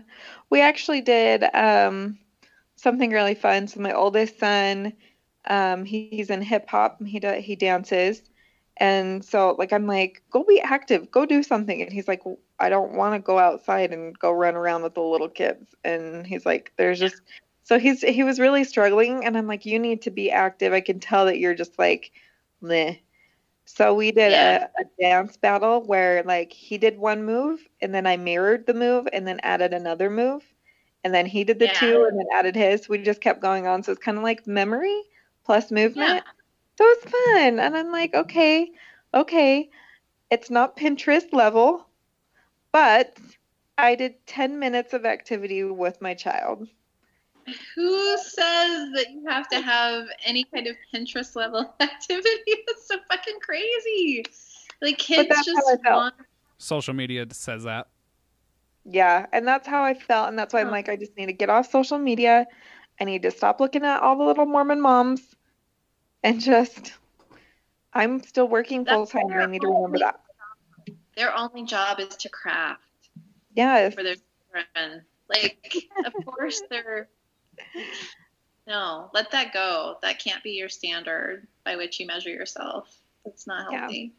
we actually did um, something really fun. So my oldest son, um, he, he's in hip hop. He do, he dances, and so like I'm like, go be active, go do something. And he's like, I don't want to go outside and go run around with the little kids. And he's like, there's just so he's he was really struggling, and I'm like, you need to be active. I can tell that you're just like, meh. So we did Yeah. a, a dance battle where like he did one move and then I mirrored the move and then added another move. And then he did the Yeah. two and then added his. We just kept going on. So it's kind of like memory plus movement. Yeah. So it's fun. And I'm like, okay, okay. It's not Pinterest level, but I did 10 minutes of activity with my child. Who says that you have to have any kind of Pinterest level activity? That's so fucking crazy. Like kids just how I felt. want Social media says that. Yeah, and that's how I felt, and that's why I'm like, I just need to get off social media. I need to stop looking at all the little Mormon moms, and just, I'm still working full time, and I need to remember that. their only job is to craft Yes, for their children. Like, of course they're no, let that go. That can't be your standard by which you measure yourself. It's not healthy.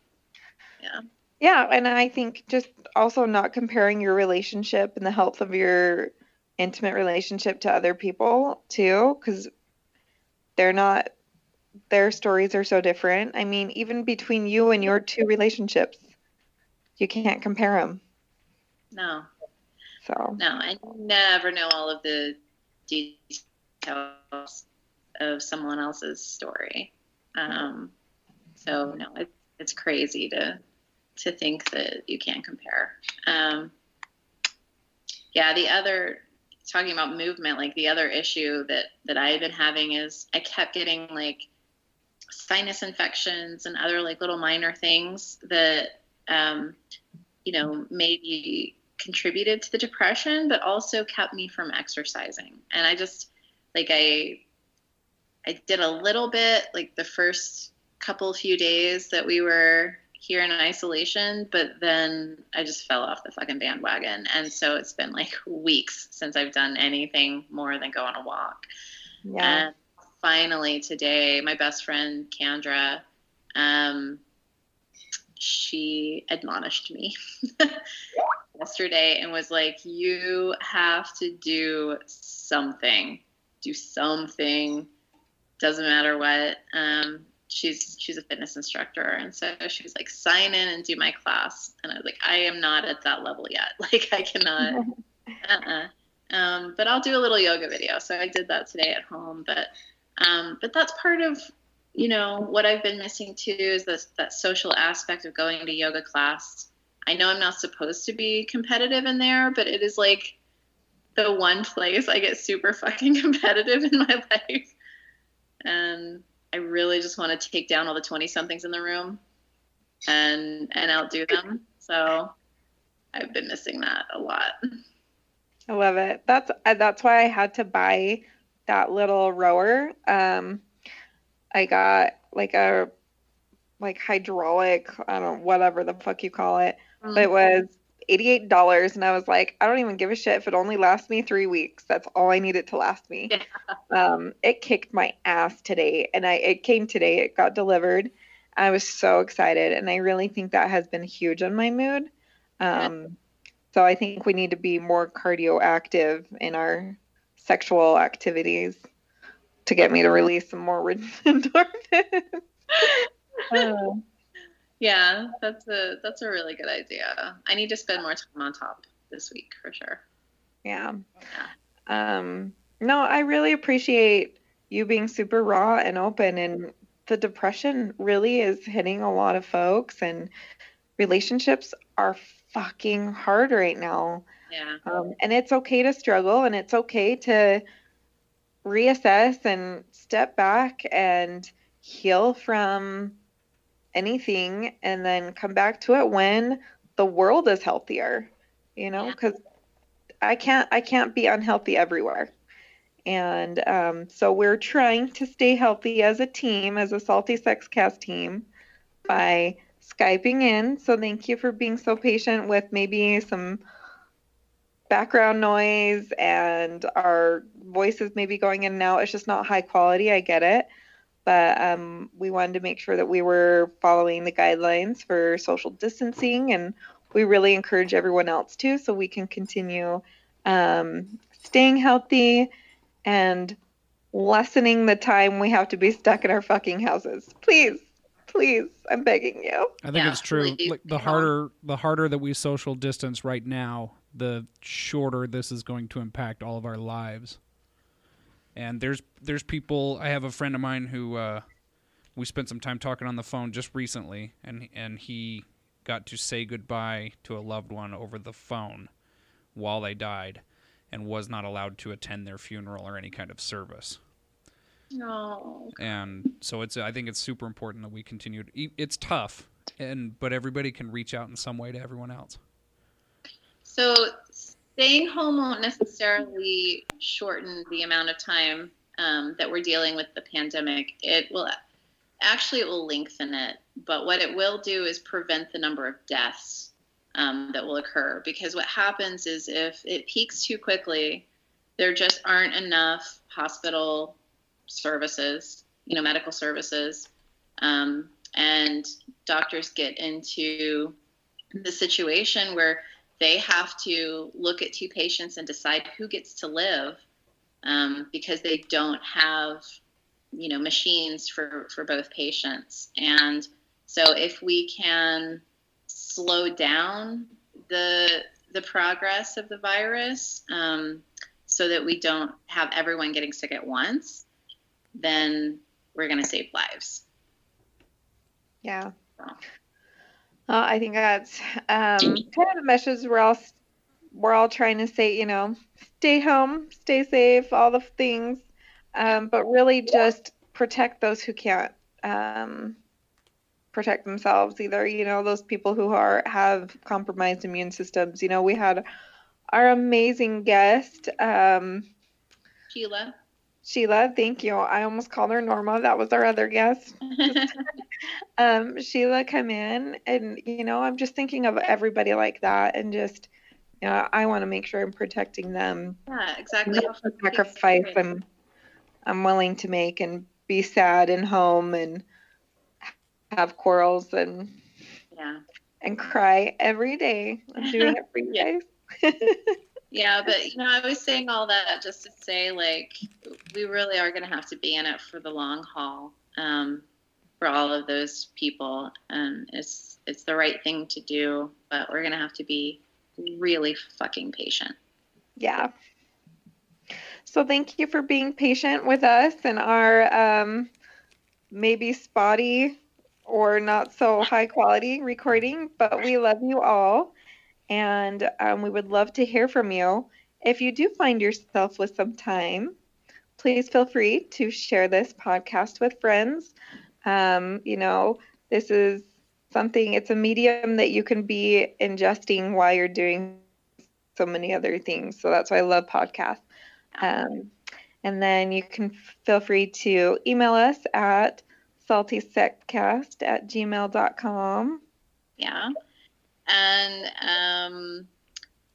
Yeah. healthy. yeah, and I think just also not comparing your relationship and the health of your intimate relationship to other people too, because they're not their stories are so different. I mean, even between you and your two relationships, you can't compare them. No, So, no, I never know all of the details of someone else's story. Um, so no, it, it's crazy to to think that you can't compare. Um, yeah, the other talking about movement, like the other issue that that I had been having is I kept getting like sinus infections and other like little minor things that um, you know maybe contributed to the depression, but also kept me from exercising. And I just like I I did a little bit like the first couple few days that we were here in isolation, but then I just fell off the fucking bandwagon. And so it's been like weeks since I've done anything more than go on a walk. yeah. And finally today, my best friend Kendra, um, she admonished me yesterday and was like, "You have to do something. Do something. Doesn't matter what." Um, she's she's a fitness instructor, and so she was like, "Sign in and do my class." And I was like, "I am not at that level yet. Like, I cannot." uh-uh. Um, but I'll do a little yoga video. So I did that today at home. But um, but that's part of you know what I've been missing too is this that social aspect of going to yoga class. I know I'm not supposed to be competitive in there, but it is like the one place I get super fucking competitive in my life. And I really just want to take down all the 20 somethings in the room and and outdo them. So I've been missing that a lot. I love it. That's that's why I had to buy that little rower. Um, I got like a like hydraulic, I don't whatever the fuck you call it. It was eighty-eight dollars, and I was like, I don't even give a shit if it only lasts me three weeks. That's all I need it to last me. Um, it kicked my ass today, and I it came today. It got delivered. I was so excited, and I really think that has been huge on my mood. Um, so I think we need to be more cardio active in our sexual activities to get me to release some more endorphins. Oh. Yeah, that's a that's a really good idea. I need to spend more time on top this week for sure. Yeah. Um, no, I really appreciate you being super raw and open and the depression really is hitting a lot of folks and relationships are fucking hard right now. Yeah. Um, and it's okay to struggle and it's okay to reassess and step back and heal from anything and then come back to it when the world is healthier you know because i can't i can't be unhealthy everywhere. And um, so we're trying to stay healthy as a team as a salty sex cast team by skyping in. So thank you for being so patient with maybe some background noise and our voices maybe going in and out. It's just not high quality. I get it but um, we wanted to make sure that we were following the guidelines for social distancing and we really encourage everyone else to so we can continue um, staying healthy and lessening the time we have to be stuck in our fucking houses please please i'm begging you I think Yeah, it's true. Like the harder the harder that we social distance right now, the shorter this is going to impact all of our lives. And there's there's people. I have a friend of mine who uh, we spent some time talking on the phone just recently, and and he got to say goodbye to a loved one over the phone while they died, and was not allowed to attend their funeral or any kind of service No. and so it's i think it's super important that we continue to, it's tough and but everybody can reach out in some way to everyone else So staying home won't necessarily shorten the amount of time um, that we're dealing with the pandemic. It will actually it will lengthen it, but what it will do is prevent the number of deaths um, that will occur. Because what happens is if it peaks too quickly, there just aren't enough hospital services, you know, medical services, um, and doctors get into the situation where they have to look at two patients and decide who gets to live um, because they don't have you know machines for for both patients and so if we can slow down the the progress of the virus um, so that we don't have everyone getting sick at once then we're going to save lives Yeah. So. Uh, I think that's um, kind of the message we're all we're all trying to say. You know, stay home, stay safe, all the things, um, but really just protect those who can't um, protect themselves. Either you know those people who are have compromised immune systems. You know, we had our amazing guest. Um, sheila Sheila, thank you. I almost called her Norma. That was our other guest. um, Sheila come in, and you know, I'm just thinking of everybody like that, and just, you know, I want to make sure I'm protecting them. yeah exactly the sacrifice I'm, I'm willing to make, and be sad and home, and have quarrels and yeah and cry every day. I'm doing it for you Yeah. guys. Yeah, but you know, I was saying all that just to say, like, we really are going to have to be in it for the long haul um, for all of those people, and it's it's the right thing to do, but we're going to have to be really fucking patient. Yeah. So thank you for being patient with us and our um, maybe spotty or not so high quality recording, but we love you all. And um, we would love to hear from you. If you do find yourself with some time, please feel free to share this podcast with friends. Um, you know, this is something, it's a medium that you can be ingesting while you're doing so many other things. So that's why I love podcasts. Um, and then you can feel free to email us at saltysexcast at gmail.com. Yeah, and um,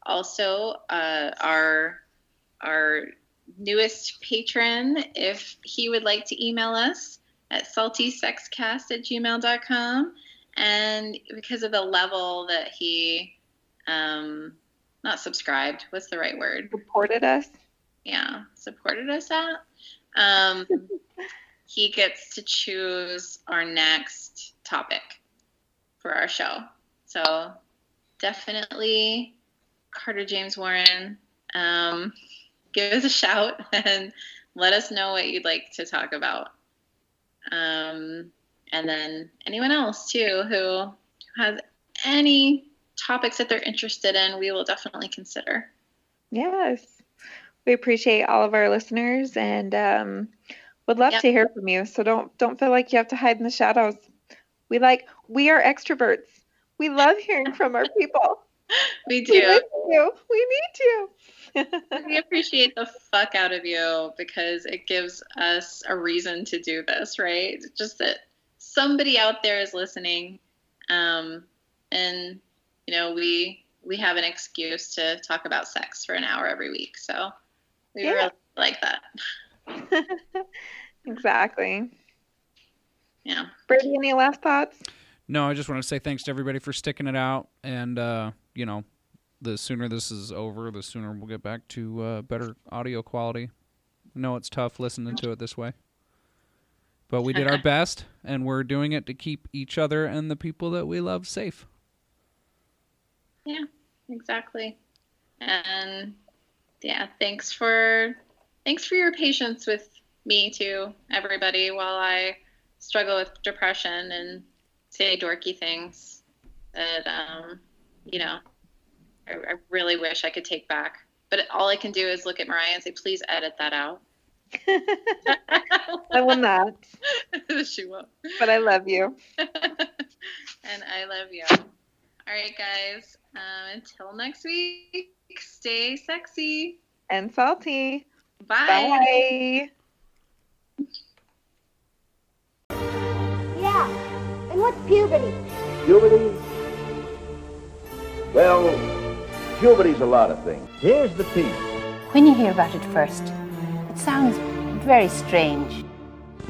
also uh, our our newest patron, if he would like to email us at saltysexcast at gmail.com. And because of the level that he, um, not subscribed, what's the right word? Supported us. Yeah, supported us at, um, he gets to choose our next topic for our show. So definitely Carter James Warren, um, give us a shout and let us know what you'd like to talk about. Um, and then anyone else too who has any topics that they're interested in, we will definitely consider. Yes. We appreciate all of our listeners and um, would love Yep. to hear from you. So don't don't feel like you have to hide in the shadows. We like we are extroverts. We love hearing from our people. We We do. you. We need you. we appreciate the fuck out of you because it gives us a reason to do this, right? Just that somebody out there is listening, um, and you know we we have an excuse to talk about sex for an hour every week, so we Yeah. really like that. exactly. Yeah. Brady, any last thoughts? No, I just want to say thanks to everybody for sticking it out, and uh, you know, the sooner this is over, the sooner we'll get back to uh, better audio quality. I know it's tough listening to it this way, but we did our best, and we're doing it to keep each other and the people that we love safe. Yeah, exactly. And yeah, thanks for thanks for your patience with me too, everybody, while I struggle with depression and say dorky things that um, you know, I, I really wish I could take back. But all I can do is look at Mariah and say, please edit that out. I will not, she won't. but I love you. and I love you. All right, guys. Um, until next week, stay sexy. And salty. Bye. Bye. And what's puberty? Puberty? Well, puberty's a lot of things. Here's the piece. When you hear about it first, it sounds very strange.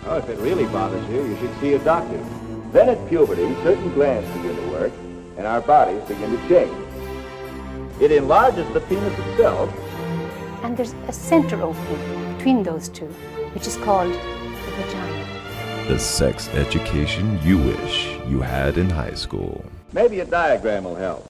Oh, if it really bothers you, you should see a doctor. Then at puberty, certain glands begin to work, and our bodies begin to change. It enlarges the penis itself, And there's a center opening between those two, which is called the vagina. The sex education you wish you had in high school. Maybe a diagram will help.